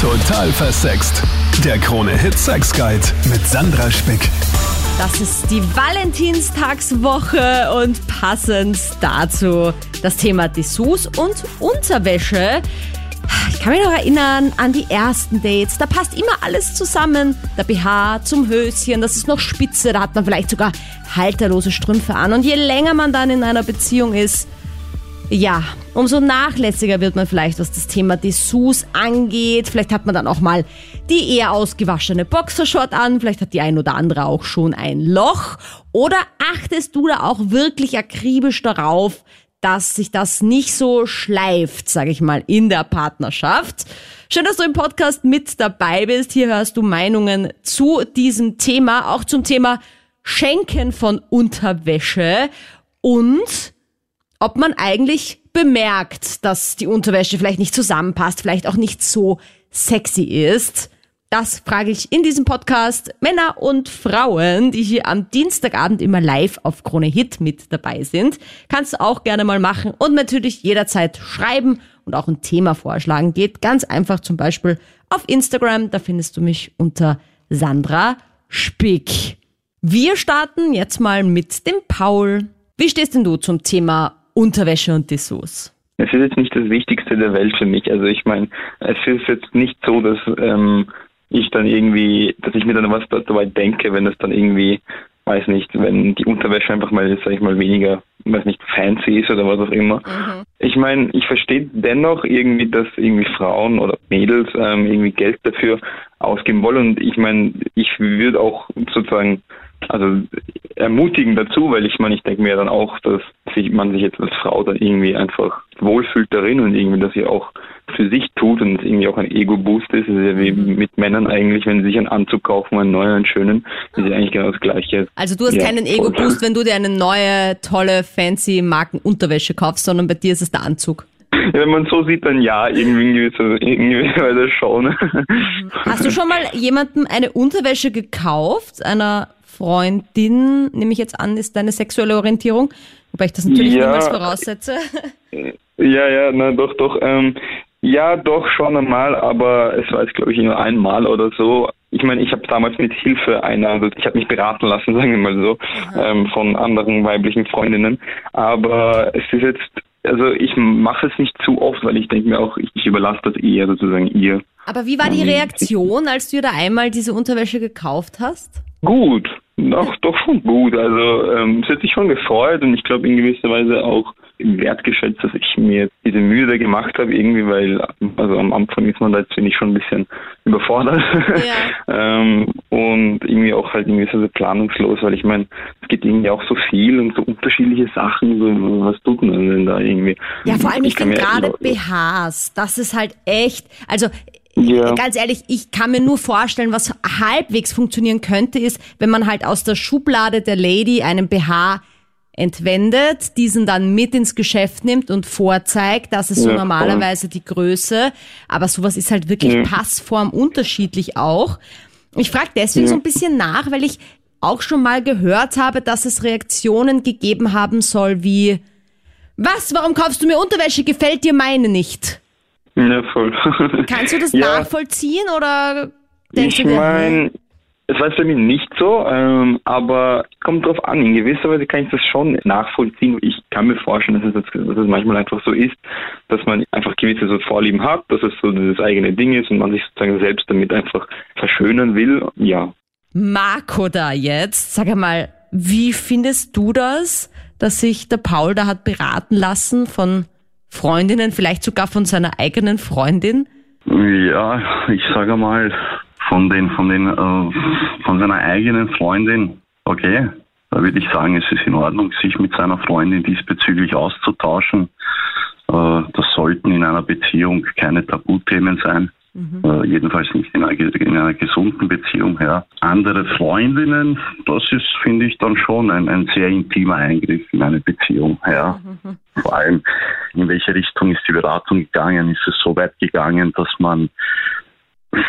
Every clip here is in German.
Total versext. Der Krone Hit Sex Guide mit Sandra Spick. Das ist die Valentinstagswoche und passend dazu das Thema Dessous und Unterwäsche. Ich kann mich noch erinnern an die ersten Dates. Da passt immer alles zusammen. Der BH zum Höschen, das ist noch spitze, da hat man vielleicht sogar halterlose Strümpfe an. Und je länger man dann in einer Beziehung ist, ja, umso nachlässiger wird man vielleicht, was das Thema Dessous angeht. Vielleicht hat man dann auch mal die eher ausgewaschene Boxershort an. Vielleicht hat die ein oder andere auch schon ein Loch. Oder achtest du da auch wirklich akribisch darauf, dass sich das nicht so schleift, sage ich mal, in der Partnerschaft. Schön, dass du im Podcast mit dabei bist. Hier hörst du Meinungen zu diesem Thema, auch zum Thema Schenken von Unterwäsche und ob man eigentlich bemerkt, dass die Unterwäsche vielleicht nicht zusammenpasst, vielleicht auch nicht so sexy ist. Das frage ich in diesem Podcast Männer und Frauen, die hier am Dienstagabend immer live auf Krone Hit mit dabei sind. Kannst du auch gerne mal machen und natürlich jederzeit schreiben und auch ein Thema vorschlagen. Geht ganz einfach zum Beispiel auf Instagram, da findest du mich unter Sandra Spick. Wir starten jetzt mal mit dem Paul. Wie stehst denn du zum Thema Unterwäsche und Dessous? Es ist jetzt nicht das Wichtigste der Welt für mich. Also ich meine, es ist jetzt nicht so, dass ähm, ich dann irgendwie, dass ich mir dann was dabei denke, wenn es dann irgendwie, weiß nicht, wenn die Unterwäsche einfach mal, sag ich mal, weniger, weiß nicht, fancy ist oder was auch immer. Mhm. Ich meine, ich verstehe dennoch irgendwie, dass irgendwie Frauen oder Mädels ähm, irgendwie Geld dafür ausgeben wollen. Und ich meine, ich würde auch sozusagen also ermutigen dazu, weil ich meine, ich denke mir dann auch, dass sich, man sich jetzt als Frau dann irgendwie einfach wohlfühlt darin und irgendwie, dass sie auch für sich tut und irgendwie auch ein Ego-Boost ist. Das ist ja wie mhm. mit Männern eigentlich, wenn sie sich einen Anzug kaufen, einen neuen, einen schönen, ist ja eigentlich genau das Gleiche. Also du hast ja, keinen Ego-Boost, wenn du dir eine neue, tolle, fancy Marken-Unterwäsche kaufst, sondern bei dir ist es der Anzug. Ja, wenn man so sieht, dann ja, irgendwie, irgendwie Weise schon. Mhm. Hast du schon mal jemandem eine Unterwäsche gekauft, einer Freundin, nehme ich jetzt an, ist deine sexuelle Orientierung, wobei ich das natürlich ja, niemals voraussetze. Ja, ja, na doch, doch. Ähm, ja, doch schon einmal, aber es war jetzt, glaube ich, nur einmal oder so. Ich meine, ich habe damals mit Hilfe einer, also ich habe mich beraten lassen, sagen wir mal so, ähm, von anderen weiblichen Freundinnen. Aber es ist jetzt, also ich mache es nicht zu oft, weil ich denke mir auch, ich, ich überlasse das eher sozusagen ihr. Aber wie war die Reaktion, als du da einmal diese Unterwäsche gekauft hast? Gut, doch, doch schon gut. Also ähm, es hat sich schon gefreut und ich glaube in gewisser Weise auch wertgeschätzt, dass ich mir diese Mühe da gemacht habe, irgendwie, weil also am Anfang ist man da jetzt finde ich schon ein bisschen überfordert ja. ähm, und irgendwie auch halt irgendwie so planungslos, weil ich meine, es geht irgendwie auch so viel und so unterschiedliche Sachen, so, was tut man denn da irgendwie? Ja, vor allem ich, ich finde gerade BHs, das ist halt echt, also ja. Ganz ehrlich, ich kann mir nur vorstellen, was halbwegs funktionieren könnte, ist, wenn man halt aus der Schublade der Lady einen BH entwendet, diesen dann mit ins Geschäft nimmt und vorzeigt, das ist so ja, normalerweise voll. die Größe. Aber sowas ist halt wirklich ja. Passform unterschiedlich auch. Ich frage deswegen ja. so ein bisschen nach, weil ich auch schon mal gehört habe, dass es Reaktionen gegeben haben soll wie, was, warum kaufst du mir Unterwäsche, gefällt dir meine nicht? Ja, voll. Kannst du das ja, nachvollziehen oder denkst ich du Ich meine, es war bei mir nicht so, ähm, aber kommt drauf an. In gewisser Weise kann ich das schon nachvollziehen. Ich kann mir vorstellen, dass es, dass es manchmal einfach so ist, dass man einfach gewisse so Vorlieben hat, dass es so das eigene Ding ist und man sich sozusagen selbst damit einfach verschönern will. Ja. Marco da jetzt, sag einmal, wie findest du das, dass sich der Paul da hat beraten lassen von Freundinnen, vielleicht sogar von seiner eigenen Freundin? Ja, ich sage mal, von den, von den, äh, von seiner eigenen Freundin, okay. Da würde ich sagen, es ist in Ordnung, sich mit seiner Freundin diesbezüglich auszutauschen. Äh, das sollten in einer Beziehung keine Tabuthemen sein. Mhm. Äh, jedenfalls nicht in einer, in einer, gesunden Beziehung. Ja. Andere Freundinnen, das ist, finde ich, dann schon ein, ein sehr intimer Eingriff in eine Beziehung. Ja. Mhm. Vor allem, in welche Richtung ist die Beratung gegangen? Ist es so weit gegangen, dass man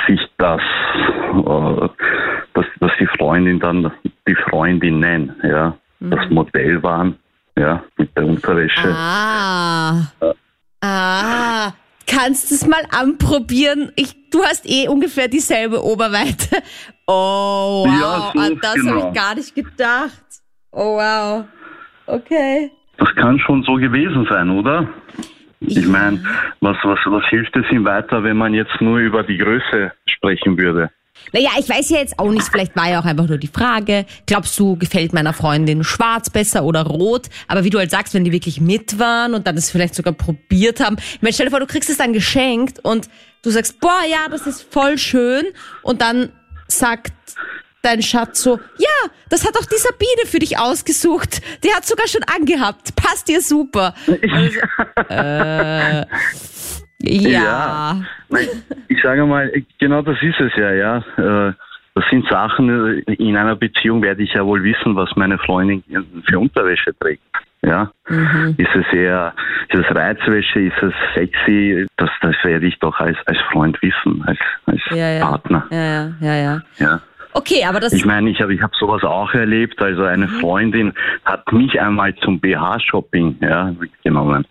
sich das, äh, dass, dass die Freundin dann die Freundinnen, ja, mhm. das Modell waren, ja, mit der Unterwäsche. Ah. Äh, ah. Kannst es mal anprobieren. Ich, du hast eh ungefähr dieselbe Oberweite. Oh, wow. Ja, so, An das habe genau. ich gar nicht gedacht. Oh, wow. Okay. Das kann schon so gewesen sein, oder? Ich meine, was, was, was hilft es ihm weiter, wenn man jetzt nur über die Größe sprechen würde? Naja, ich weiß ja jetzt auch nicht, vielleicht war ja auch einfach nur die Frage, glaubst du, gefällt meiner Freundin schwarz besser oder rot? Aber wie du halt sagst, wenn die wirklich mit waren und dann es vielleicht sogar probiert haben. Ich meine, stell dir vor, du kriegst es dann geschenkt und du sagst, boah, ja, das ist voll schön. Und dann sagt dein Schatz so, ja, das hat auch die Sabine für dich ausgesucht. Die hat sogar schon angehabt. Passt dir super. Also, äh, ja. Nein, Ich sage mal, genau das ist es ja, ja. Äh, Das sind Sachen, äh, in einer Beziehung werde ich ja wohl wissen, was meine Freundin für Unterwäsche trägt. Ja, Mhm. ist es eher, ist es Reizwäsche, ist es sexy? Das, das werde ich doch als, als Freund wissen, als, als Ja, ja. Partner. Ja, ja, ja, ja. Ja. Okay, aber das Ich meine, ich habe ich hab sowas auch erlebt. Also eine Mhm. Freundin hat mich einmal zum BH-Shopping ja, mitgenommen.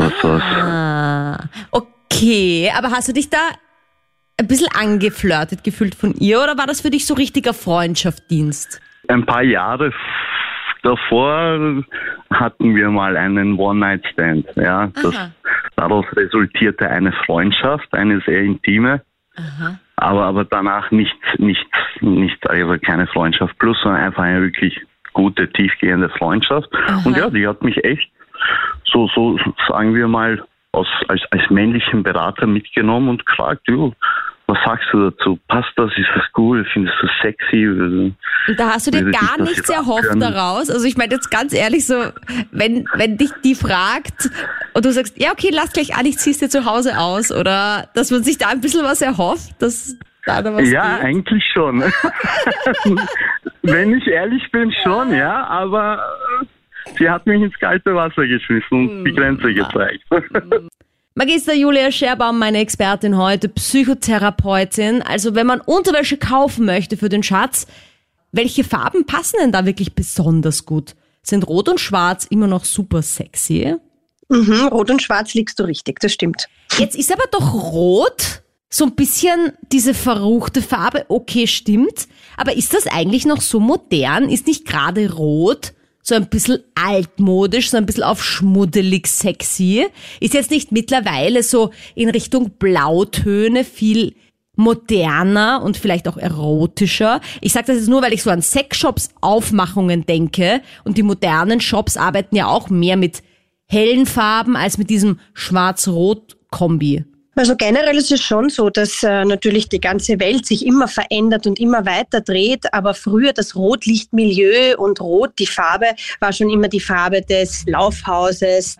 Was, was, Ah, okay, aber hast du dich da ein bisschen angeflirtet gefühlt von ihr oder war das für dich so richtiger Freundschaftsdienst? ein paar Jahre davor hatten wir mal einen One-Night-Stand. Ja, das, Aha. daraus resultierte eine Freundschaft, eine sehr intime. Aber, aber danach nicht, nicht, nicht, also keine Freundschaft plus, sondern einfach eine wirklich gute, tiefgehende Freundschaft. Und ja, die hat mich echt so, so sagen wir mal, aus, als, als männlichen Berater mitgenommen und gefragt, du, was sagst du dazu? Passt das? Ist das cool? Findest du das sexy? Und da hast du dir gar das nichts erhofft daraus. Also ich meine jetzt ganz ehrlich so, wenn, wenn dich die fragt und du sagst, ja okay, lass gleich an, ich zieh's dir zu Hause aus oder dass man sich da ein bisschen was erhofft, dass da noch was Ja, geht. eigentlich schon. Wenn ich ehrlich bin, schon, ja, aber sie hat mich ins kalte Wasser geschmissen und die Grenze gezeigt. Magister Julia Scherbaum, meine Expertin heute, Psychotherapeutin. Also wenn man Unterwäsche kaufen möchte für den Schatz, welche Farben passen denn da wirklich besonders gut? Sind Rot und Schwarz immer noch super sexy? Mhm, Rot und Schwarz liegst du richtig, das stimmt. Jetzt ist aber doch Rot so ein bisschen diese verruchte Farbe. Okay, stimmt. Aber ist das eigentlich noch so modern? Ist nicht gerade Rot so ein bisschen altmodisch, so ein bisschen auf schmuddelig sexy? Ist jetzt nicht mittlerweile so in Richtung Blautöne viel moderner und vielleicht auch erotischer. Ich sage das jetzt nur, weil ich so an Sexshops Aufmachungen denke und die modernen Shops arbeiten ja auch mehr mit hellen Farben als mit diesem Schwarz-Rot-Kombi. Also generell ist es schon so, dass äh, natürlich die ganze Welt sich immer verändert und immer weiter dreht, aber früher das Rotlichtmilieu und Rot, die Farbe, war schon immer die Farbe des Laufhauses,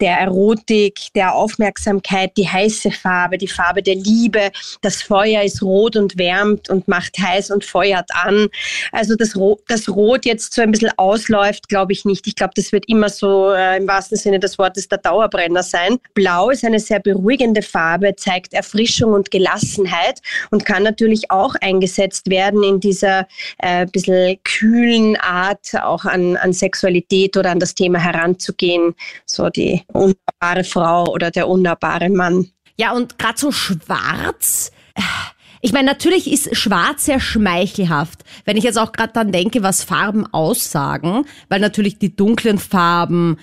der Erotik, der Aufmerksamkeit, die heiße Farbe, die Farbe der Liebe. Das Feuer ist rot und wärmt und macht heiß und feuert an. Also das Rot, das Rot jetzt so ein bisschen ausläuft, glaube ich nicht. Ich glaube, das wird immer so äh, im wahrsten Sinne des Wortes der Dauerbrenner sein. Blau ist eine sehr beruhigende Farbe, zeigt Erfrischung und Gelassenheit und kann natürlich auch eingesetzt werden in dieser äh, bisschen kühlen Art, auch an, an Sexualität oder an das Thema heranzugehen. So die unnahbare Frau oder der unnahbare Mann. Ja, und gerade so schwarz. Ich meine, natürlich ist schwarz sehr schmeichelhaft. Wenn ich jetzt auch gerade dann denke, was Farben aussagen, weil natürlich die dunklen Farben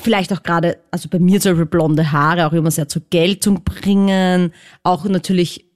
vielleicht auch gerade, also bei mir zum Beispiel blonde Haare auch immer sehr zur Geltung bringen, auch natürlich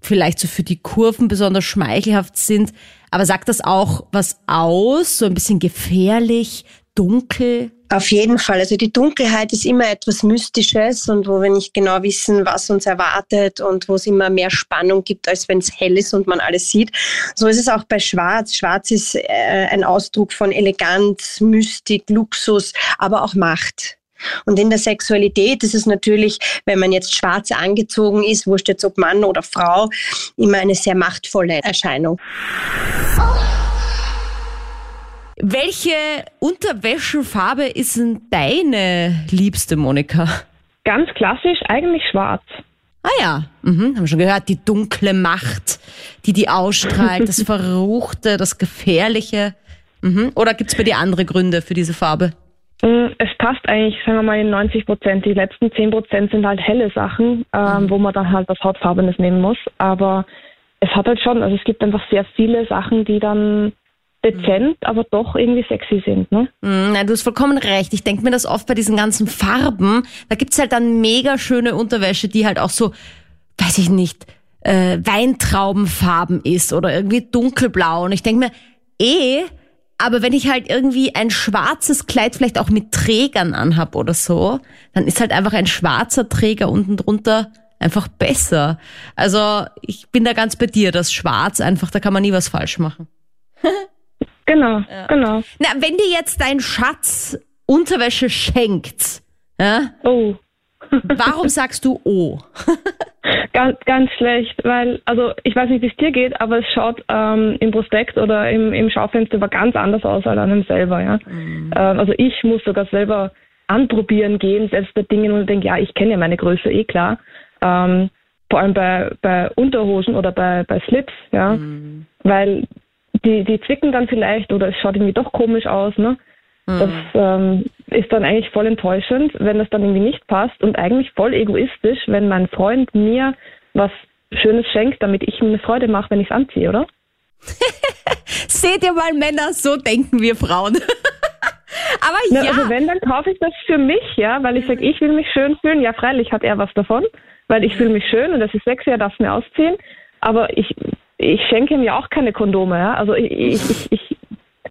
vielleicht so für die Kurven besonders schmeichelhaft sind. Aber sagt das auch was aus? So ein bisschen gefährlich, dunkel? Auf jeden Fall. Also die Dunkelheit ist immer etwas Mystisches und wo wir nicht genau wissen, was uns erwartet und wo es immer mehr Spannung gibt, als wenn es hell ist und man alles sieht. So ist es auch bei Schwarz. Schwarz ist äh, ein Ausdruck von Eleganz, Mystik, Luxus, aber auch Macht. Und in der Sexualität ist es natürlich, wenn man jetzt schwarz angezogen ist, wurscht jetzt ob Mann oder Frau, immer eine sehr machtvolle Erscheinung. Welche Unterwäschefarbe ist denn deine liebste, Monika? Ganz klassisch, eigentlich schwarz. Ah ja, mhm, haben wir schon gehört, die dunkle Macht, die die ausstrahlt, das Verruchte, das Gefährliche. Mhm. Oder gibt's bei dir andere Gründe für diese Farbe? Mm, Es passt eigentlich, sagen wir mal, in 90 Prozent. Die letzten 10 Prozent sind halt helle Sachen, ähm, wo man dann halt was Hautfarbenes nehmen muss. Aber es hat halt schon, also es gibt einfach sehr viele Sachen, die dann dezent, aber doch irgendwie sexy sind. Ne? Mm, Nein, du hast vollkommen recht. Ich denke mir das oft bei diesen ganzen Farben. Da gibt's halt dann mega schöne Unterwäsche, die halt auch so, weiß ich nicht, äh, Weintraubenfarben ist oder irgendwie dunkelblau. Und ich denke mir, eh, aber wenn ich halt irgendwie ein schwarzes Kleid vielleicht auch mit Trägern anhab oder so, dann ist halt einfach ein schwarzer Träger unten drunter einfach besser. Also ich bin da ganz bei dir, das Schwarz einfach, da kann man nie was falsch machen. Genau, genau. Na, wenn dir jetzt dein Schatz Unterwäsche schenkt, ja, Oh, warum sagst du oh? ganz, ganz schlecht, weil, also ich weiß nicht, wie es dir geht, aber es schaut ähm, im Prospekt oder im, im Schaufenster aber ganz anders aus als an einem selber, ja. Ähm, also ich muss sogar selber anprobieren gehen, selbst bei Dingen und denke, ja, ich kenne ja meine Größe, eh klar. Ähm, vor allem bei, bei Unterhosen oder bei, bei Slips, ja. Weil die, die zwicken dann vielleicht oder es schaut irgendwie doch komisch aus, ne? Das ähm, ist dann eigentlich voll enttäuschend, wenn das dann irgendwie nicht passt und eigentlich voll egoistisch, wenn mein Freund mir was Schönes schenkt, damit ich ihm eine Freude mache, wenn ich es anziehe, oder? Seht ihr mal Männer, so denken wir Frauen. Aber Na, ja, Also wenn, dann kaufe ich das für mich, ja, weil ich sage, ich will mich schön fühlen. Ja, freilich hat er was davon, weil ich fühle mich schön und das ist sexy, er darf es mir ausziehen. Aber ich, ich schenke ja auch keine Kondome, ja. Also ich, ich, ich,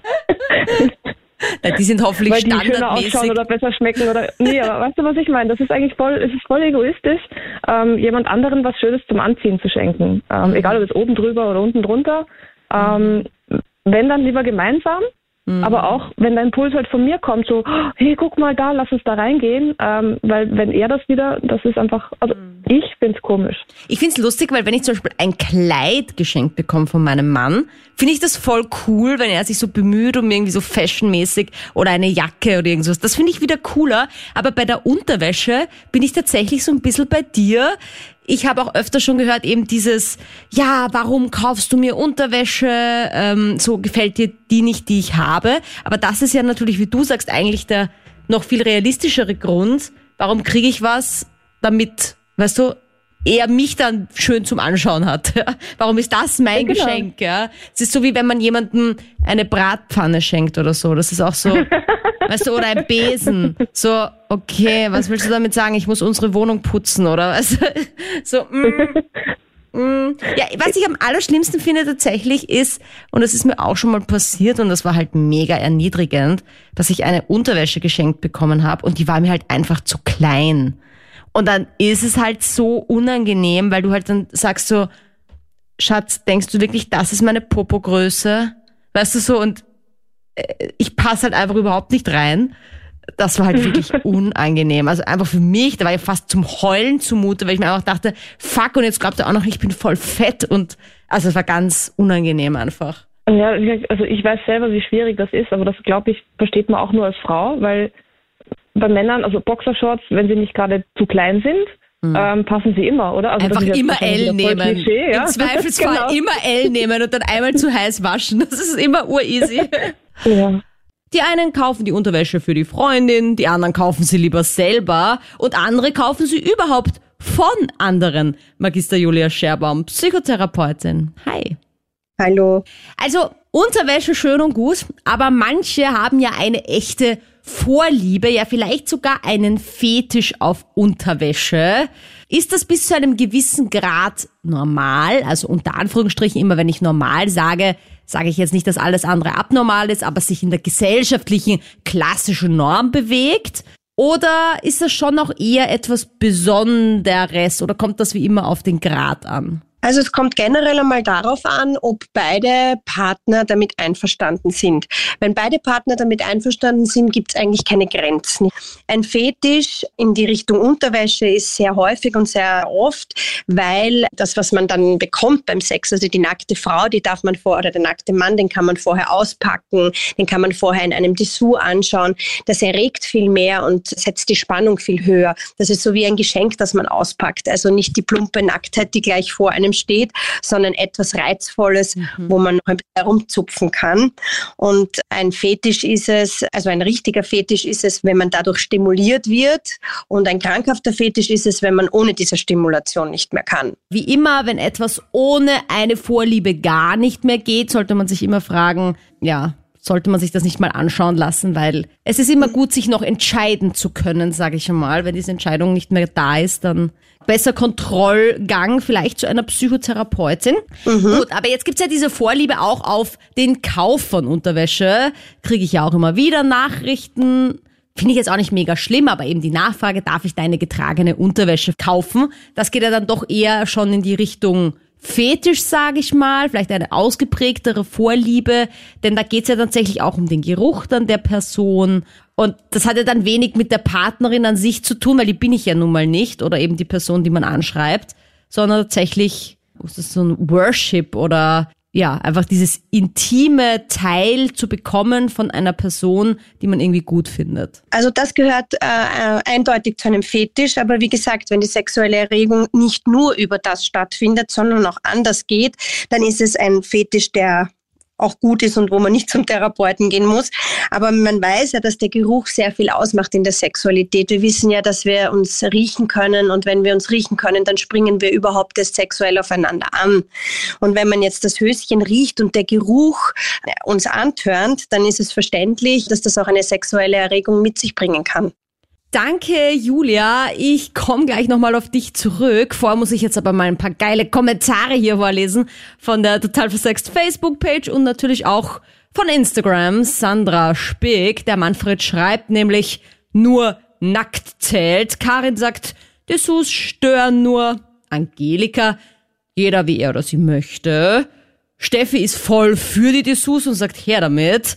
Na, die sind hoffentlich weil die schöner standardmäßig. ausschauen oder besser schmecken oder nee, aber weißt du, was ich meine? Das ist eigentlich voll, es ist voll egoistisch, ähm, jemand anderen was Schönes zum Anziehen zu schenken. Ähm, egal ob es oben drüber oder unten drunter. Ähm, wenn dann lieber gemeinsam, aber auch wenn der Impuls halt von mir kommt, so, oh, hey, guck mal da, lass uns da reingehen, ähm, weil wenn er das wieder, das ist einfach, also ich find's komisch. Ich find's lustig, weil wenn ich zum Beispiel ein Kleid geschenkt bekomme von meinem Mann, finde ich das voll cool, wenn er sich so bemüht um irgendwie so fashionmäßig oder eine Jacke oder irgendwas. Das finde ich wieder cooler. Aber bei der Unterwäsche bin ich tatsächlich so ein bisschen bei dir. Ich habe auch öfter schon gehört, eben dieses, ja, warum kaufst du mir Unterwäsche? Ähm, so gefällt dir die nicht, die ich habe. Aber das ist ja natürlich, wie du sagst, eigentlich der noch viel realistischere Grund. Warum kriege ich was, damit, weißt du, er mich dann schön zum Anschauen hat. Warum ist das mein Ja, genau. Geschenk? Ja? Es ist so wie wenn man jemandem eine Bratpfanne schenkt oder so. Das ist auch so, weißt du, oder ein Besen. So, okay, was willst du damit sagen? Ich muss unsere Wohnung putzen oder was? So, mm, mm. Ja, was ich am allerschlimmsten finde tatsächlich ist, und das ist mir auch schon mal passiert und das war halt mega erniedrigend, dass ich eine Unterwäsche geschenkt bekommen habe und die war mir halt einfach zu klein. Und dann ist es halt so unangenehm, weil du halt dann sagst so, Schatz, denkst du wirklich, das ist meine Popogröße? Weißt du so, und äh, ich passe halt einfach überhaupt nicht rein. Das war halt wirklich unangenehm. Also einfach für mich, da war ich fast zum Heulen zumute, weil ich mir einfach dachte, fuck, und jetzt glaubt er auch noch, ich bin voll fett und also es war ganz unangenehm einfach. Ja, also ich weiß selber, wie schwierig das ist, aber das glaube ich, versteht man auch nur als Frau, weil bei Männern, also Boxershorts, wenn sie nicht gerade zu klein sind, ähm, passen sie immer, oder? Also Einfach immer L nehmen. Klischee, ja? Im Zweifelsfall genau. immer L nehmen und dann einmal zu heiß waschen. Das ist immer ureasy. Ja. Die einen kaufen die Unterwäsche für die Freundin, die anderen kaufen sie lieber selber und andere kaufen sie überhaupt von anderen. Magister Julia Scherbaum, Psychotherapeutin. Hi. Hallo. Also Unterwäsche schön und gut, aber manche haben ja eine echte Vorliebe, ja vielleicht sogar einen Fetisch auf Unterwäsche. Ist das bis zu einem gewissen Grad normal? Also unter Anführungsstrichen immer, wenn ich normal sage, sage ich jetzt nicht, dass alles andere abnormal ist, aber sich in der gesellschaftlichen klassischen Norm bewegt? Oder ist das schon noch eher etwas Besonderes oder kommt das wie immer auf den Grad an? Also es kommt generell einmal darauf an, ob beide Partner damit einverstanden sind. Wenn beide Partner damit einverstanden sind, gibt es eigentlich keine Grenzen. Ein Fetisch in die Richtung Unterwäsche ist sehr häufig und sehr oft, weil das, was man dann bekommt beim Sex, also die nackte Frau, die darf man vor, oder der nackte Mann, den kann man vorher auspacken, den kann man vorher in einem Dessous anschauen. Das erregt viel mehr und setzt die Spannung viel höher. Das ist so wie ein Geschenk, das man auspackt. Also nicht die plumpe Nacktheit, die gleich vor einem steht, sondern etwas Reizvolles, mhm. wo man noch ein bisschen herumzupfen kann. Und ein Fetisch ist es, also ein richtiger Fetisch ist es, wenn man dadurch stimuliert wird. Und ein krankhafter Fetisch ist es, wenn man ohne diese Stimulation nicht mehr kann. Wie immer, wenn etwas ohne eine Vorliebe gar nicht mehr geht, sollte man sich immer fragen, ja, sollte man sich das nicht mal anschauen lassen, weil es ist immer gut, sich noch entscheiden zu können, sage ich einmal. Wenn diese Entscheidung nicht mehr da ist, dann besser Kontrollgang vielleicht zu einer Psychotherapeutin. Mhm. Gut, aber jetzt gibt's ja diese Vorliebe auch auf den Kauf von Unterwäsche. Kriege ich ja auch immer wieder Nachrichten. Finde ich jetzt auch nicht mega schlimm, aber eben die Nachfrage, darf ich deine getragene Unterwäsche kaufen? Das geht ja dann doch eher schon in die Richtung Fetisch, sage ich mal, vielleicht eine ausgeprägtere Vorliebe, denn da geht's ja tatsächlich auch um den Geruch dann der Person. Und das hat ja dann wenig mit der Partnerin an sich zu tun, weil die bin ich ja nun mal nicht oder eben die Person, die man anschreibt, sondern tatsächlich ist das so ein Worship oder ja, einfach dieses intime Teil zu bekommen von einer Person, die man irgendwie gut findet. Also das gehört äh, äh, eindeutig zu einem Fetisch, aber wie gesagt, wenn die sexuelle Erregung nicht nur über das stattfindet, sondern auch anders geht, dann ist es ein Fetisch, der auch gut ist und wo man nicht zum Therapeuten gehen muss. Aber man weiß ja, dass der Geruch sehr viel ausmacht in der Sexualität. Wir wissen ja, dass wir uns riechen können und wenn wir uns riechen können, dann springen wir überhaupt erst sexuell aufeinander an. Und wenn man jetzt das Höschen riecht und der Geruch äh, uns antörnt, dann ist es verständlich, dass das auch eine sexuelle Erregung mit sich bringen kann. Danke, Julia. Ich komme gleich nochmal auf dich zurück. Vorher muss ich jetzt aber mal ein paar geile Kommentare hier vorlesen von der Total Versext Facebook-Page und natürlich auch von Instagram. Sandra Spick, der Manfred schreibt nämlich nur nackt zählt. Karin sagt, Dessous stören nur. Angelika, jeder wie er oder sie möchte. Steffi ist voll für die Dessous und sagt her damit.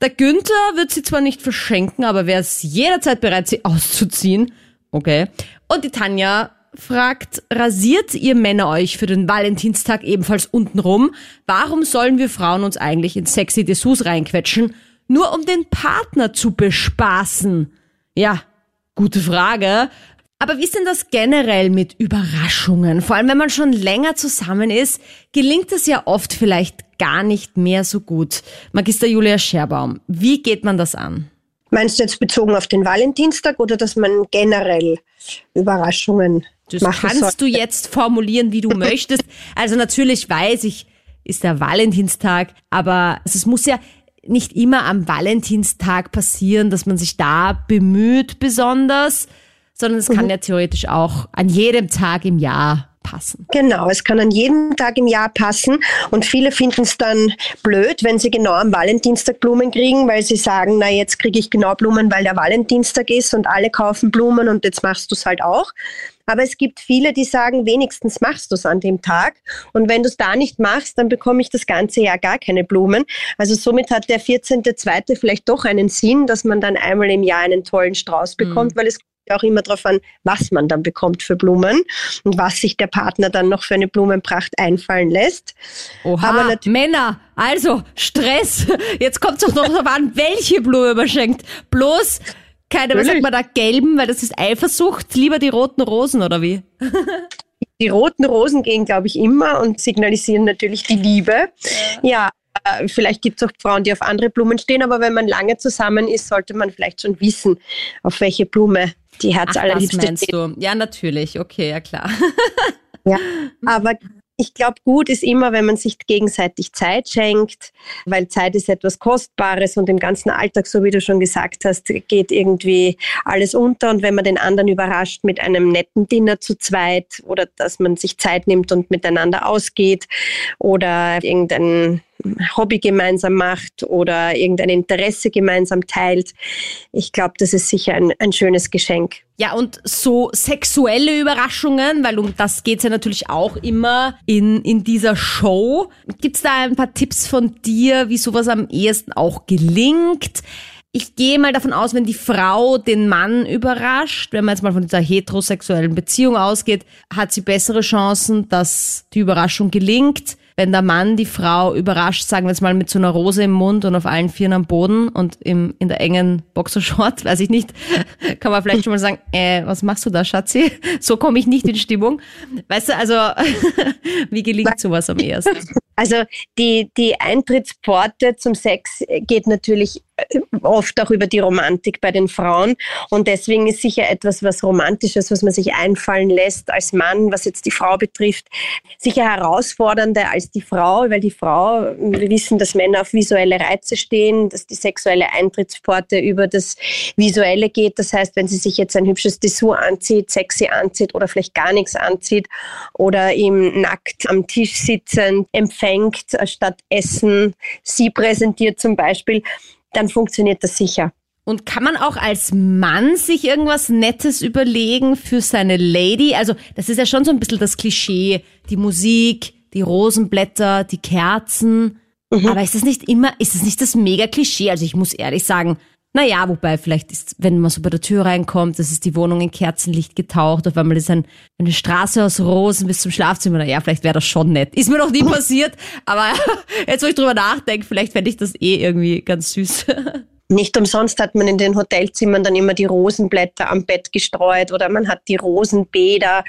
Der Günther wird sie zwar nicht verschenken, aber wäre es jederzeit bereit, sie auszuziehen. Okay. Und die Tanja fragt, rasiert ihr Männer euch für den Valentinstag ebenfalls untenrum? Warum sollen wir Frauen uns eigentlich in sexy Dessous reinquetschen, nur um den Partner zu bespaßen? Ja, gute Frage. Aber wie ist denn das generell mit Überraschungen? Vor allem, wenn man schon länger zusammen ist, gelingt es ja oft vielleicht gar nicht mehr so gut. Magister Julia Scherbaum, wie geht man das an? Meinst du jetzt bezogen auf den Valentinstag oder dass man generell Überraschungen das kannst soll? du jetzt formulieren, wie du möchtest. Also natürlich weiß ich, ist der Valentinstag, aber es muss ja nicht immer am Valentinstag passieren, dass man sich da bemüht besonders, sondern es kann mhm. ja theoretisch auch an jedem Tag im Jahr passen. Genau, es kann an jedem Tag im Jahr passen und viele finden es dann blöd, wenn sie genau am Valentinstag Blumen kriegen, weil sie sagen, na jetzt kriege ich genau Blumen, weil der Valentinstag ist und alle kaufen Blumen und jetzt machst du es halt auch. Aber es gibt viele, die sagen, wenigstens machst du es an dem Tag. Und wenn du es da nicht machst, dann bekomme ich das ganze Jahr gar keine Blumen. Also somit hat der 14.2. vielleicht doch einen Sinn, dass man dann einmal im Jahr einen tollen Strauß bekommt, mhm. weil es auch immer darauf an, was man dann bekommt für Blumen und was sich der Partner dann noch für eine Blumenpracht einfallen lässt. Oha, Aber Männer, also Stress. Jetzt kommt es doch noch darauf an, welche Blume man schenkt. Bloß keine, was sagt man da, gelben, weil das ist Eifersucht. Lieber die roten Rosen oder wie? Die roten Rosen gehen, glaube ich, immer und signalisieren natürlich die Liebe. Ja, äh, vielleicht gibt es auch Frauen, die auf andere Blumen stehen, aber wenn man lange zusammen ist, sollte man vielleicht schon wissen, auf welche Blume die Herz Ach, allerliebste das meinst du? Ja, natürlich. Okay, ja klar. ja, aber ich glaube, gut ist immer, wenn man sich gegenseitig Zeit schenkt, weil Zeit ist etwas Kostbares und im ganzen Alltag, so wie du schon gesagt hast, geht irgendwie alles unter. Und wenn man den anderen überrascht mit einem netten Dinner zu zweit oder dass man sich Zeit nimmt und miteinander ausgeht oder irgendein Hobby gemeinsam macht oder irgendein Interesse gemeinsam teilt. Ich glaube, das ist sicher ein, ein schönes Geschenk. Ja, und so sexuelle Überraschungen, weil um das geht's ja natürlich auch immer in, in dieser Show. Gibt's da ein paar Tipps von dir, wie sowas am ehesten auch gelingt? Ich gehe mal davon aus, wenn die Frau den Mann überrascht, wenn man jetzt mal von dieser heterosexuellen Beziehung ausgeht, hat sie bessere Chancen, dass die Überraschung gelingt wenn der Mann die Frau überrascht, sagen wir jetzt mal mit so einer Rose im Mund und auf allen Vieren am Boden und im, in der engen Boxershort, weiß ich nicht, kann man vielleicht schon mal sagen, äh, was machst du da, Schatzi? So komme ich nicht in Stimmung. Weißt du, also wie gelingt sowas am ersten? Also die, die Eintrittspforte zum Sex geht natürlich oft auch über die Romantik bei den Frauen. Und deswegen ist sicher etwas, was Romantisches, was man sich einfallen lässt als Mann, was jetzt die Frau betrifft, sicher herausfordernder als die Frau, weil die Frau, wir wissen, dass Männer auf visuelle Reize stehen, dass die sexuelle Eintrittspforte über das Visuelle geht. Das heißt, wenn sie sich jetzt ein hübsches Dessous anzieht, sexy anzieht oder vielleicht gar nichts anzieht oder ihm nackt am Tisch sitzend empfängt, statt Essen, sie präsentiert zum Beispiel, dann funktioniert das sicher. Und kann man auch als Mann sich irgendwas Nettes überlegen für seine Lady? Also das ist ja schon so ein bisschen das Klischee, die Musik, die Rosenblätter, die Kerzen. Mhm. Aber ist es nicht immer, ist es nicht das mega Klischee? Also ich muss ehrlich sagen, naja, wobei vielleicht ist, wenn man so bei der Tür reinkommt, das ist die Wohnung in Kerzenlicht getaucht, auf einmal ist ein, eine Straße aus Rosen bis zum Schlafzimmer. Naja, vielleicht wäre das schon nett. Ist mir noch nie passiert, aber jetzt, wo ich drüber nachdenke, vielleicht fände ich das eh irgendwie ganz süß. Nicht umsonst hat man in den Hotelzimmern dann immer die Rosenblätter am Bett gestreut oder man hat die Rosenbäder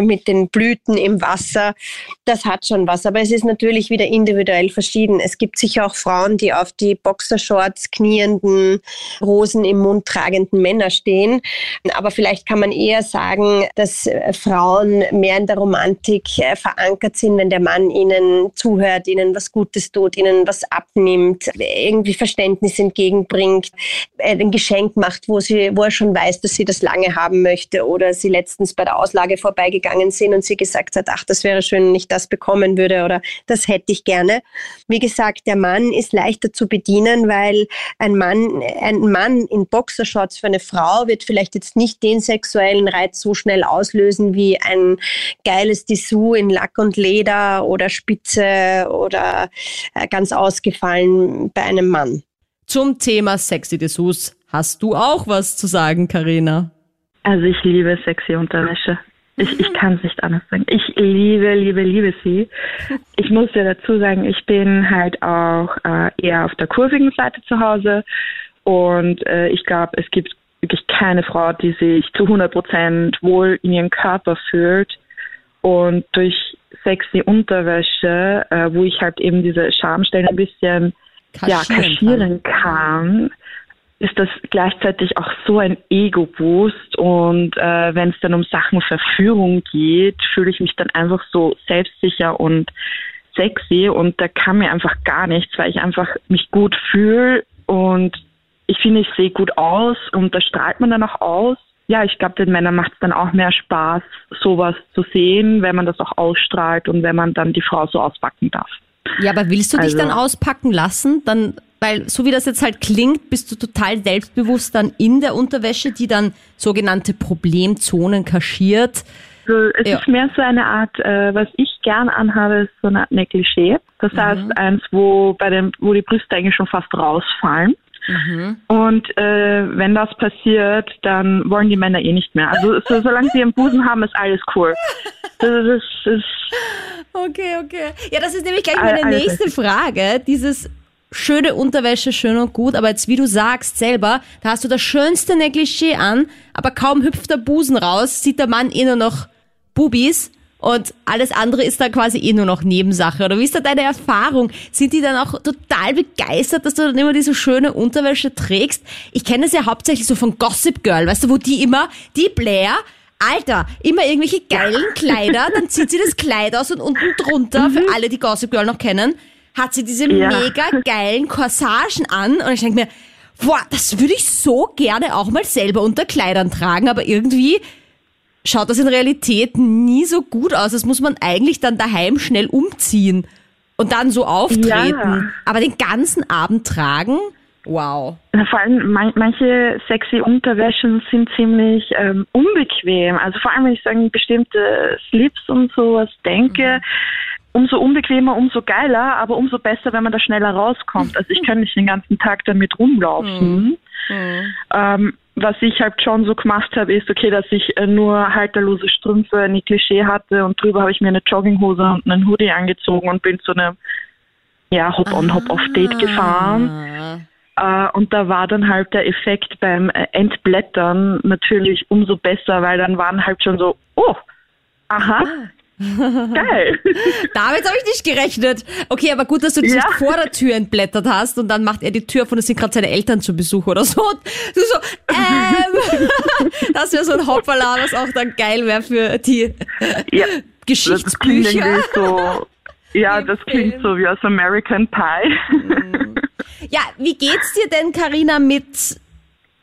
mit den Blüten im Wasser. Das hat schon was, aber es ist natürlich wieder individuell verschieden. Es gibt sicher auch Frauen, die auf die Boxershorts knienden, Rosen im Mund tragenden Männer stehen. Aber vielleicht kann man eher sagen, dass Frauen mehr in der Romantik äh, verankert sind, wenn der Mann ihnen zuhört, ihnen was Gutes tut, ihnen was abnimmt, irgendwie Verständnis entgegenbringt bringt, ein Geschenk macht, wo, sie, wo er schon weiß, dass sie das lange haben möchte oder sie letztens bei der Auslage vorbeigegangen sind und sie gesagt hat, ach, das wäre schön, wenn ich das bekommen würde oder das hätte ich gerne. Wie gesagt, der Mann ist leichter zu bedienen, weil ein Mann, ein Mann in Boxershorts für eine Frau wird vielleicht jetzt nicht den sexuellen Reiz so schnell auslösen wie ein geiles Dessous in Lack und Leder oder Spitze oder äh, ganz ausgefallen bei einem Mann. Zum Thema Sexy Dessous hast du auch was zu sagen, Karina? Also ich liebe sexy Unterwäsche. Ich, ich kann es nicht anders sagen. Ich liebe, liebe, liebe sie. Ich muss ja dazu sagen, ich bin halt auch äh, eher auf der kurvigen Seite zu Hause und äh, ich glaube, es gibt wirklich keine Frau, die sich zu 100 Prozent wohl in ihrem Körper fühlt und durch sexy Unterwäsche, äh, wo ich halt eben diese Schamstellen ein bisschen kaschieren, ja, kaschieren kann. ist das gleichzeitig auch so ein Ego-Boost und äh, wenn es dann um Sachen Verführung geht, fühle ich mich dann einfach so selbstsicher und sexy und da kann mir einfach gar nichts, weil ich einfach mich gut fühle und ich finde, ich sehe gut aus und da strahlt man dann auch aus. Ja, ich glaube, den Männern macht es dann auch mehr Spaß, sowas zu sehen, wenn man das auch ausstrahlt und wenn man dann die Frau so auspacken darf. Ja, aber willst du dich also, dann auspacken lassen? Dann, weil so wie das jetzt halt klingt, bist du total selbstbewusst dann in der Unterwäsche, die dann sogenannte Problemzonen kaschiert. Also es ja. ist mehr so eine Art, äh, was ich gern anhabe, ist so eine Art Negligé. Das mhm. heißt eins, wo bei dem, wo die Brüste eigentlich schon fast rausfallen. Mhm. Und äh, wenn das passiert, dann wollen die Männer eh nicht mehr. Also so, solange sie ihren Busen haben, ist alles cool. Das, das, das, okay, okay. Ja, das ist nämlich gleich meine nächste Frage. Dieses schöne Unterwäsche, schön und gut, aber jetzt wie du sagst selber, da hast du das schönste Negligé an, aber kaum hüpft der Busen raus, sieht der Mann eh nur noch Bubis und alles andere ist dann quasi eh nur noch Nebensache. Oder wie ist da deine Erfahrung? Sind die dann auch total begeistert, dass du dann immer diese schöne Unterwäsche trägst? Ich kenne es ja hauptsächlich so von Gossip Girl, weißt du, wo die immer, die Blair, Alter, immer irgendwelche geilen Kleider, dann zieht sie das Kleid aus und unten drunter, für mhm. alle, die Gossip Girl noch kennen, hat sie diese ja. mega geilen Corsagen an und ich denke mir, boah, das würde ich so gerne auch mal selber unter Kleidern tragen, aber irgendwie schaut das in Realität nie so gut aus. Das muss man eigentlich dann daheim schnell umziehen und dann so auftreten. Ja. Aber den ganzen Abend tragen, wow. Vor allem manche sexy Unterwäschen sind ziemlich ähm, unbequem. Also vor allem, wenn ich an bestimmte Slips und sowas denke, mhm. umso unbequemer, umso geiler, aber umso besser, wenn man da schneller rauskommt. Also ich kann nicht den ganzen Tag damit rumlaufen. Mhm. Mhm. Ähm, was ich halt schon so gemacht habe, ist okay, dass ich äh, nur halterlose Strümpfe, ein Klischee hatte und drüber habe ich mir eine Jogginghose und einen Hoodie angezogen und bin zu einem ja, Hop-on, Hop-off-Date gefahren. Äh, und da war dann halt der Effekt beim äh, Entblättern natürlich umso besser, weil dann waren halt schon so, oh, aha, Geil. Damit habe ich nicht gerechnet. Okay, aber gut, dass du dich ja. vor der Tür entblättert hast und dann macht er die Tür auf und es sind gerade seine Eltern zu Besuch oder so. Und du so, ähm. das wäre so ein Hoppala, was auch dann geil wäre für die ja, Geschichtsbücher. So, ja, das klingt so wie aus American Pie. Ja, wie geht's dir denn, Karina, mit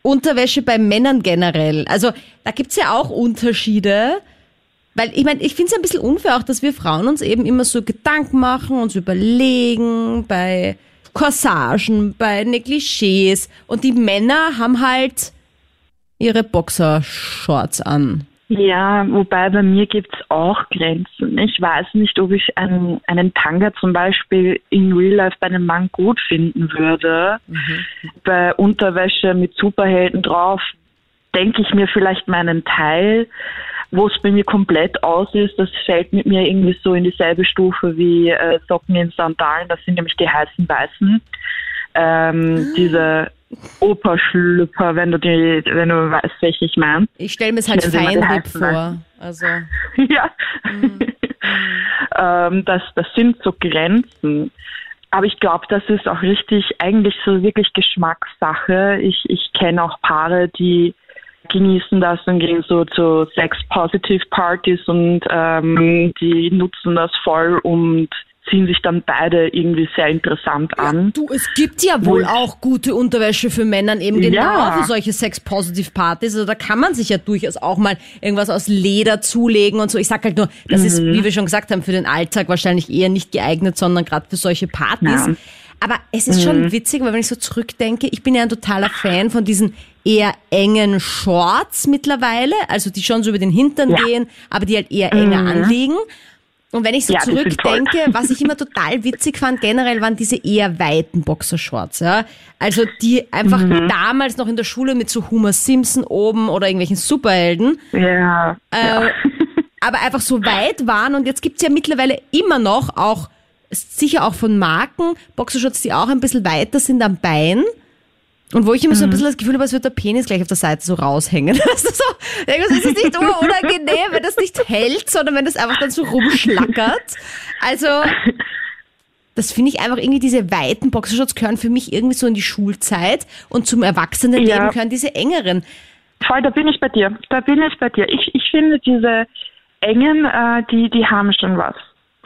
Unterwäsche bei Männern generell? Also da gibt's ja auch Unterschiede. Weil ich meine, ich finde es ein bisschen unfair auch, dass wir Frauen uns eben immer so Gedanken machen, uns überlegen bei Corsagen, bei Negligés und die Männer haben halt ihre Boxershorts an. Ja, wobei bei mir gibt es auch Grenzen. Ich weiß nicht, ob ich einen, einen Tanga zum Beispiel in Real Life bei einem Mann gut finden würde. Mhm. Bei Unterwäsche mit Superhelden drauf denke ich mir vielleicht meinen Teil wo es bei mir komplett aus ist, das fällt mit mir irgendwie so in dieselbe Stufe wie äh, Socken in Sandalen, das sind nämlich die heißen Weißen. Ähm, ah. Diese Operschlüpper, wenn du die, wenn du weißt, welche ich meine. Ich stelle mir es halt Feinripp vor. Also. ja. Mhm. ähm, das, das sind so Grenzen. Aber ich glaube, das ist auch richtig, eigentlich so wirklich Geschmackssache. Ich, ich kenne auch Paare, die genießen das und gehen so zu Sex-Positive-Partys und ähm, die nutzen das voll und ziehen sich dann beide irgendwie sehr interessant an. Ja, du, es gibt ja wohl auch gute Unterwäsche für Männer eben genau ja. für solche Sex-Positive-Partys. Also da kann man sich ja durchaus auch mal irgendwas aus Leder zulegen und so. Ich sag halt nur, das mhm. ist, wie wir schon gesagt haben, für den Alltag wahrscheinlich eher nicht geeignet, sondern gerade für solche Partys. Ja. Aber es ist schon mhm. witzig, weil wenn ich so zurückdenke, ich bin ja ein totaler Fan von diesen eher engen Shorts mittlerweile, also die schon so über den Hintern ja. gehen, aber die halt eher enger mhm. anliegen. Und wenn ich so ja, zurückdenke, was ich immer total witzig fand, generell waren diese eher weiten Boxershorts, ja. Also die einfach mhm. damals noch in der Schule mit so Homer Simpson oben oder irgendwelchen Superhelden. Ja. Äh, ja. Aber einfach so weit waren und jetzt gibt's ja mittlerweile immer noch auch sicher auch von Marken, Boxershorts, die auch ein bisschen weiter sind am Bein. Und wo ich immer so ein mhm. bisschen das Gefühl habe, als würde der Penis gleich auf der Seite so raushängen. Also so, irgendwas ist nicht unangenehm, wenn das nicht hält, sondern wenn das einfach dann so rumschlackert. Also, das finde ich einfach irgendwie, diese weiten Boxershorts gehören für mich irgendwie so in die Schulzeit und zum Erwachsenenleben ja. gehören diese engeren. Voll, da bin ich bei dir. Da bin ich bei dir. Ich, ich finde diese engen, äh, die, die haben schon was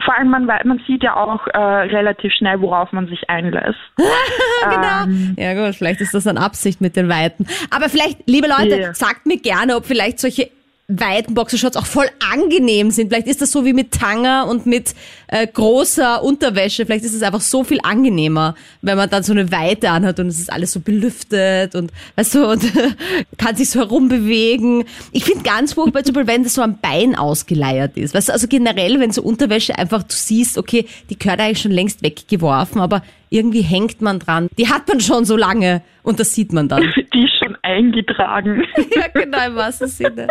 vor allem man, man sieht ja auch äh, relativ schnell, worauf man sich einlässt. genau. Ähm, ja gut, vielleicht ist das dann Absicht mit den Weiten. Aber vielleicht, liebe Leute, yeah. sagt mir gerne, ob vielleicht solche weiten Boxershorts auch voll angenehm sind. Vielleicht ist das so wie mit Tanger und mit äh, großer Unterwäsche. Vielleicht ist es einfach so viel angenehmer, wenn man dann so eine Weite anhat und es ist alles so belüftet und weißt du, und kann sich so herumbewegen. Ich finde ganz furchtbar, zum Beispiel, wenn das so am Bein ausgeleiert ist. Weißt du, also generell, wenn so Unterwäsche einfach du siehst, okay, die gehört eigentlich schon längst weggeworfen, aber irgendwie hängt man dran. Die hat man schon so lange und das sieht man dann. Die ist schon eingetragen. ja, genau, im wahrsten Sinne.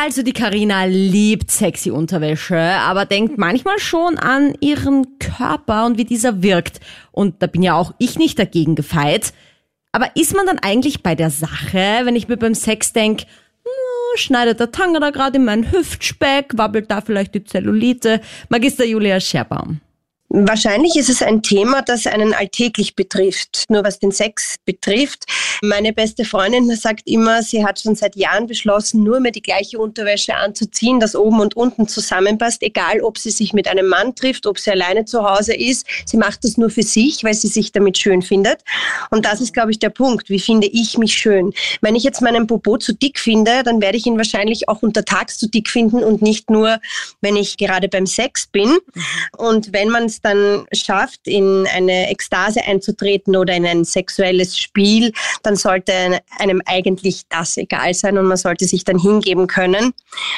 Also die Karina liebt sexy Unterwäsche, aber denkt manchmal schon an ihren Körper und wie dieser wirkt. Und da bin ja auch ich nicht dagegen gefeit. Aber ist man dann eigentlich bei der Sache, wenn ich mir beim Sex denke, schneidet der Tanger da gerade in meinen Hüftspeck, wabbelt da vielleicht die Zellulite? Magister Julia Scherbaum. Wahrscheinlich ist es ein Thema, das einen alltäglich betrifft. Nur was den Sex betrifft. Meine beste Freundin sagt immer, sie hat schon seit Jahren beschlossen, nur mehr die gleiche Unterwäsche anzuziehen, das oben und unten zusammenpasst, egal ob sie sich mit einem Mann trifft, ob sie alleine zu Hause ist. Sie macht das nur für sich, weil sie sich damit schön findet. Und das ist, glaube ich, der Punkt. Wie finde ich mich schön? Wenn ich jetzt meinen Popo zu dick finde, dann werde ich ihn wahrscheinlich auch untertags zu dick finden und nicht nur, wenn ich gerade beim Sex bin. Und wenn man dann schafft, in eine Ekstase einzutreten oder in ein sexuelles Spiel, dann sollte einem eigentlich das egal sein und man sollte sich dann hingeben können.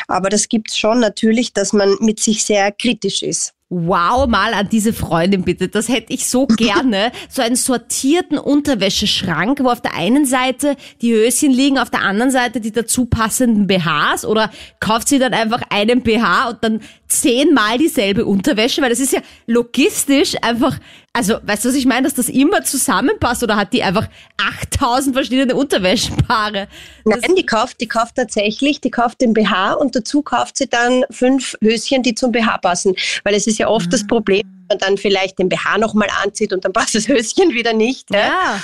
Aber das gibt es schon natürlich, dass man mit sich sehr kritisch ist. Wow, mal an diese Freundin bitte. Das hätte ich so gerne. So einen sortierten Unterwäscheschrank, wo auf der einen Seite die Höschen liegen, auf der anderen Seite die dazu passenden BHs oder kauft sie dann einfach einen BH und dann zehnmal dieselbe Unterwäsche, weil das ist ja logistisch einfach, also weißt du, was ich meine, dass das immer zusammenpasst oder hat die einfach 8000 verschiedene Unterwäschepaare? Das Nein, die kauft, die kauft tatsächlich, die kauft den BH und dazu kauft sie dann fünf Höschen, die zum BH passen, weil es ist ja oft das Problem, wenn man dann vielleicht den BH nochmal anzieht und dann passt das Höschen wieder nicht. Ja. ja.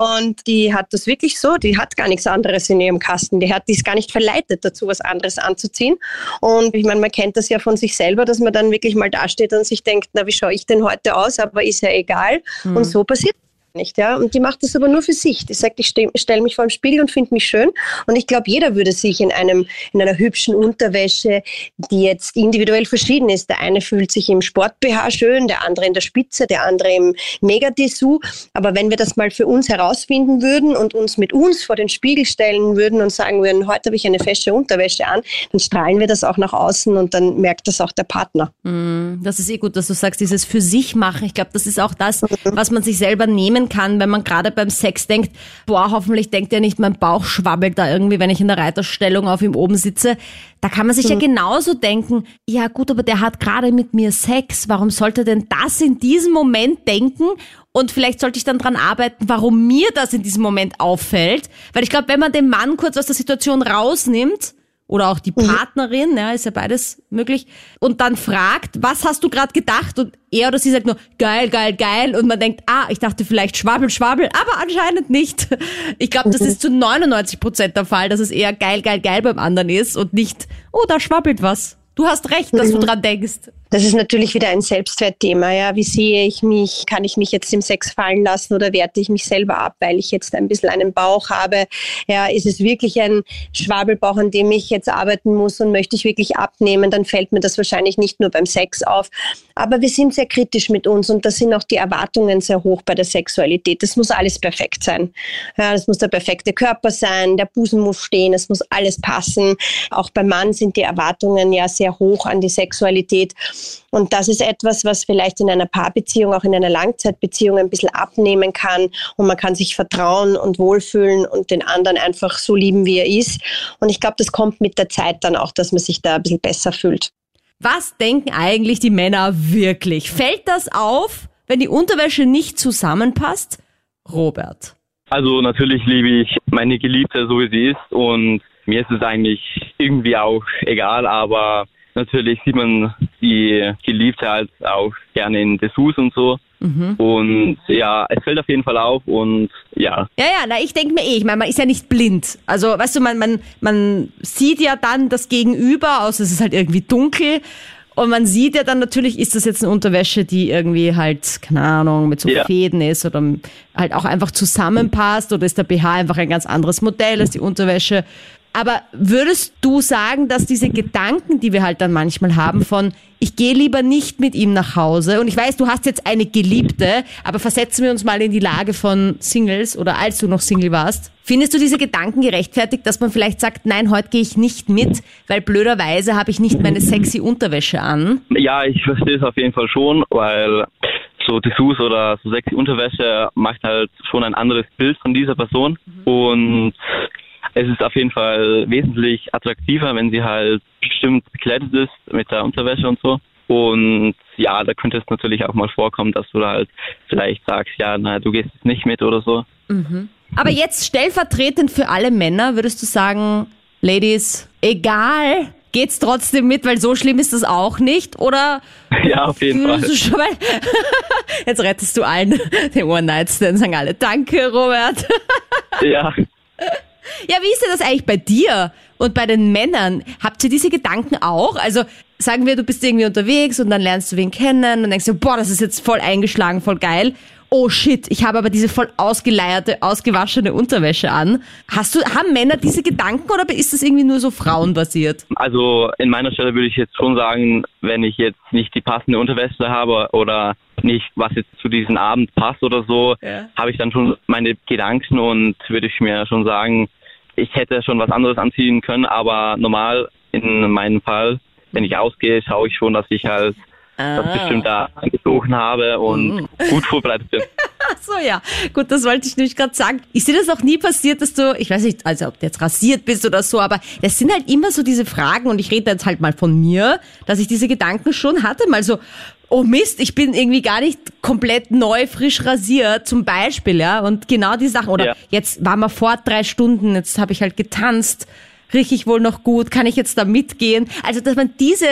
Und die hat das wirklich so, die hat gar nichts anderes in ihrem Kasten. Die hat dies gar nicht verleitet dazu, was anderes anzuziehen. Und ich meine, man kennt das ja von sich selber, dass man dann wirklich mal dasteht und sich denkt, na, wie schaue ich denn heute aus? Aber ist ja egal. Mhm. Und so passiert nicht, ja. Und die macht das aber nur für sich. Die sagt, ich ste stelle mich vor dem Spiegel und finde mich schön. Und ich glaube, jeder würde sich in einem, in einer hübschen Unterwäsche, die jetzt individuell verschieden ist. Der eine fühlt sich im Sport-BH schön, der andere in der Spitze, der andere im Megadessous. Aber wenn wir das mal für uns herausfinden würden und uns mit uns vor den Spiegel stellen würden und sagen würden, heute habe ich eine fesche Unterwäsche an, dann strahlen wir das auch nach außen und dann merkt das auch der Partner. Das ist eh gut, dass du sagst, dieses für sich machen. Ich glaube, das ist auch das, was man sich selber nehmen kann, wenn man gerade beim Sex denkt, boah, hoffentlich denkt er nicht, mein Bauch schwabbelt da irgendwie, wenn ich in der Reiterstellung auf ihm oben sitze. Da kann man sich ja genauso denken, ja gut, aber der hat gerade mit mir Sex. Warum sollte denn das in diesem Moment denken? Und vielleicht sollte ich dann dran arbeiten, warum mir das in diesem Moment auffällt. Weil ich glaube, wenn man den Mann kurz aus der Situation rausnimmt, oder auch die Partnerin, ja, ist ja beides möglich, und dann fragt, was hast du gerade gedacht? Und er oder sie sagt nur, geil, geil, geil, und man denkt, ah, ich dachte vielleicht schwabbel, schwabbel, aber anscheinend nicht. Ich glaube, das ist zu 99 Prozent der Fall, dass es eher geil, geil, geil beim anderen ist und nicht, oh, da schwabbelt was. Du hast recht, dass du dran denkst. Das ist natürlich wieder ein Selbstwertthema. Ja. Wie sehe ich mich? Kann ich mich jetzt im Sex fallen lassen oder werte ich mich selber ab, weil ich jetzt ein bisschen einen Bauch habe? Ja, ist es wirklich ein Schwabelbauch, an dem ich jetzt arbeiten muss und möchte ich wirklich abnehmen? Dann fällt mir das wahrscheinlich nicht nur beim Sex auf. Aber wir sind sehr kritisch mit uns und da sind auch die Erwartungen sehr hoch bei der Sexualität. Das muss alles perfekt sein. Ja, das muss der perfekte Körper sein, der Busen muss stehen, es muss alles passen. Auch beim Mann sind die Erwartungen ja sehr hoch an die Sexualität. Und das ist etwas, was vielleicht in einer Paarbeziehung, auch in einer Langzeitbeziehung ein bisschen abnehmen kann. Und man kann sich vertrauen und wohlfühlen und den anderen einfach so lieben, wie er ist. Und ich glaube, das kommt mit der Zeit dann auch, dass man sich da ein bisschen besser fühlt. Was denken eigentlich die Männer wirklich? Fällt das auf, wenn die Unterwäsche nicht zusammenpasst? Robert. Also natürlich liebe ich meine Geliebte so wie sie ist und mir ist es eigentlich irgendwie auch egal, aber natürlich sieht man die Geliebte halt auch gerne in Dessous und so. Und ja, es fällt auf jeden Fall auf und ja. Ja, ja, na, ich denke mir eh, ich meine, man ist ja nicht blind. Also, weißt du, man, man, man sieht ja dann das Gegenüber, außer es ist halt irgendwie dunkel. Und man sieht ja dann natürlich, ist das jetzt eine Unterwäsche, die irgendwie halt, keine Ahnung, mit so Ja. Fäden ist oder halt auch einfach zusammenpasst oder ist der BH einfach ein ganz anderes Modell als die Unterwäsche. Aber würdest du sagen, dass diese Gedanken, die wir halt dann manchmal haben von, ich gehe lieber nicht mit ihm nach Hause und ich weiß, du hast jetzt eine Geliebte, aber versetzen wir uns mal in die Lage von Singles oder als du noch Single warst. Findest du diese Gedanken gerechtfertigt, dass man vielleicht sagt, nein, heute gehe ich nicht mit, weil blöderweise habe ich nicht meine sexy Unterwäsche an? Ja, ich verstehe es auf jeden Fall schon, weil so Dessous oder so sexy Unterwäsche macht halt schon ein anderes Bild von dieser Person und es ist auf jeden Fall wesentlich attraktiver, wenn sie halt bestimmt bekleidet ist mit der Unterwäsche und so. Und ja, da könnte es natürlich auch mal vorkommen, dass du da halt vielleicht sagst, ja, na, du gehst jetzt nicht mit oder so. Aber jetzt stellvertretend für alle Männer würdest du sagen, Ladies, egal, geht's trotzdem mit, weil so schlimm ist das auch nicht? Oder Ja, auf jeden Fall. schon jetzt rettest du allen den One-Night-Stand, sagen alle, danke Robert. Ja. Ja, wie ist denn das eigentlich bei dir und bei den Männern? Habt ihr diese Gedanken auch? Also sagen wir, du bist irgendwie unterwegs und dann lernst du wen kennen und denkst du, boah, das ist jetzt voll eingeschlagen, voll geil. Oh shit, ich habe aber diese voll ausgeleierte, ausgewaschene Unterwäsche an. Hast du, haben Männer diese Gedanken oder ist das irgendwie nur so frauenbasiert? Also in meiner Stelle würde ich jetzt schon sagen, wenn ich jetzt nicht die passende Unterwäsche habe oder nicht, was jetzt zu diesem Abend passt oder so, Ja. habe ich dann schon meine Gedanken und würde ich mir schon sagen, ich hätte schon was anderes anziehen können, aber normal in meinem Fall, wenn ich ausgehe, schaue ich schon, dass ich halt das bestimmt da angezogen habe und gut vorbereitet bin. So, ja. Gut, das wollte ich nämlich gerade sagen. Ist dir das auch nie passiert, dass du, ich weiß nicht, also ob du jetzt rasiert bist oder so, aber es sind halt immer so diese Fragen und ich rede jetzt halt mal von mir, dass ich diese Gedanken schon hatte, mal so, oh Mist, ich bin irgendwie gar nicht komplett neu, frisch rasiert, zum Beispiel, ja, und genau die Sachen. Oder Ja. jetzt waren wir vor drei Stunden, jetzt habe ich halt getanzt, rieche ich wohl noch gut, kann ich jetzt da mitgehen? Also, dass man diese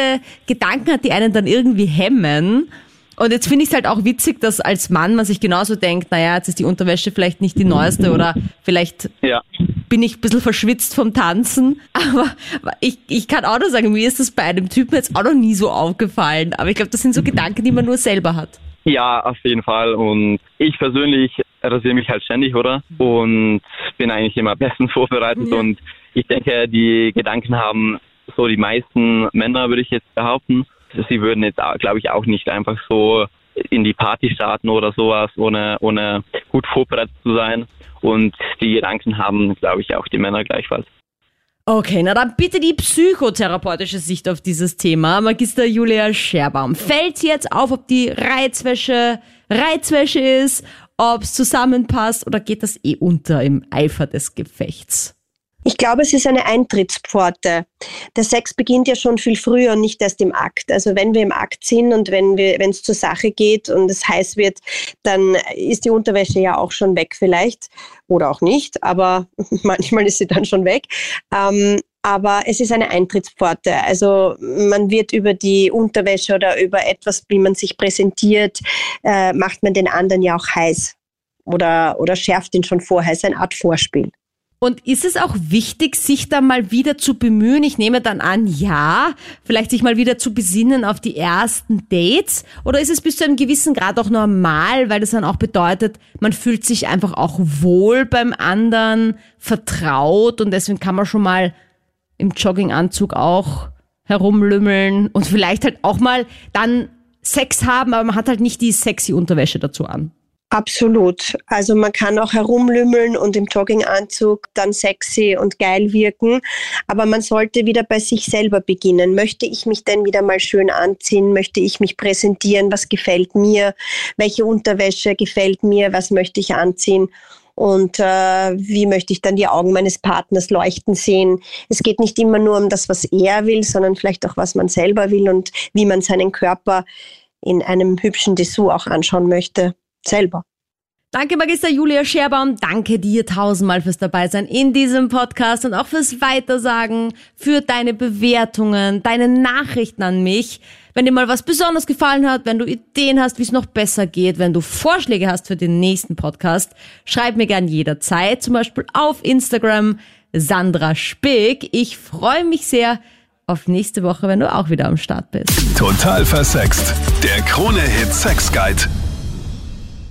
Gedanken hat, die einen dann irgendwie hemmen. Und jetzt finde ich es halt auch witzig, dass als Mann man sich genauso denkt, naja, jetzt ist die Unterwäsche vielleicht nicht die neueste oder vielleicht Ja. bin ich ein bisschen verschwitzt vom Tanzen. Aber ich, ich kann auch nur sagen, mir ist das bei einem Typen jetzt auch noch nie so aufgefallen. Aber ich glaube, das sind so Gedanken, die man nur selber hat. Ja, auf jeden Fall. Und ich persönlich rasiere mich halt ständig, oder? Und bin eigentlich immer bestens vorbereitet. Und ich denke, die Gedanken haben so die meisten Männer, würde ich jetzt behaupten. Sie würden jetzt, glaube ich, auch nicht einfach so in die Party starten oder sowas, ohne, ohne gut vorbereitet zu sein. Und die Gedanken haben, glaube ich, auch die Männer gleichfalls. Okay, na dann bitte die psychotherapeutische Sicht auf dieses Thema. Magister Julia Scherbaum. Fällt jetzt auf, ob die Reizwäsche Reizwäsche ist, ob es zusammenpasst oder geht das eh unter im Eifer des Gefechts? Ich glaube, es ist eine Eintrittspforte. Der Sex beginnt ja schon viel früher und nicht erst im Akt. Also wenn wir im Akt sind und wenn wir, wenn es zur Sache geht und es heiß wird, dann ist die Unterwäsche ja auch schon weg vielleicht oder auch nicht, aber manchmal ist sie dann schon weg. Ähm, aber es ist eine Eintrittspforte. Also man wird über die Unterwäsche oder über etwas, wie man sich präsentiert, äh, macht man den anderen ja auch heiß oder, oder schärft ihn schon vorher. Ist eine Art Vorspiel. Und ist es auch wichtig, sich da mal wieder zu bemühen? Ich nehme dann an, ja, vielleicht sich mal wieder zu besinnen auf die ersten Dates? Oder ist es bis zu einem gewissen Grad auch normal, weil das dann auch bedeutet, man fühlt sich einfach auch wohl beim anderen, vertraut und deswegen kann man schon mal im Jogginganzug auch herumlümmeln und vielleicht halt auch mal dann Sex haben, aber man hat halt nicht die sexy Unterwäsche dazu an. Absolut. Also man kann auch herumlümmeln und im Jogginganzug dann sexy und geil wirken. Aber man sollte wieder bei sich selber beginnen. Möchte ich mich denn wieder mal schön anziehen? Möchte ich mich präsentieren? Was gefällt mir? Welche Unterwäsche gefällt mir? Was möchte ich anziehen? Und äh, wie möchte ich dann die Augen meines Partners leuchten sehen? Es geht nicht immer nur um das, was er will, sondern vielleicht auch, was man selber will und wie man seinen Körper in einem hübschen Dessous auch anschauen möchte selber. Danke, Magister Julia Scherbaum. Danke dir tausendmal fürs Dabeisein in diesem Podcast und auch fürs Weitersagen, für deine Bewertungen, deine Nachrichten an mich. Wenn dir mal was besonders gefallen hat, wenn du Ideen hast, wie es noch besser geht, wenn du Vorschläge hast für den nächsten Podcast, schreib mir gern jederzeit, zum Beispiel auf Instagram Sandra Spick. Ich freue mich sehr auf nächste Woche, wenn du auch wieder am Start bist. Total versext. Der Krone-Hit Sex Guide.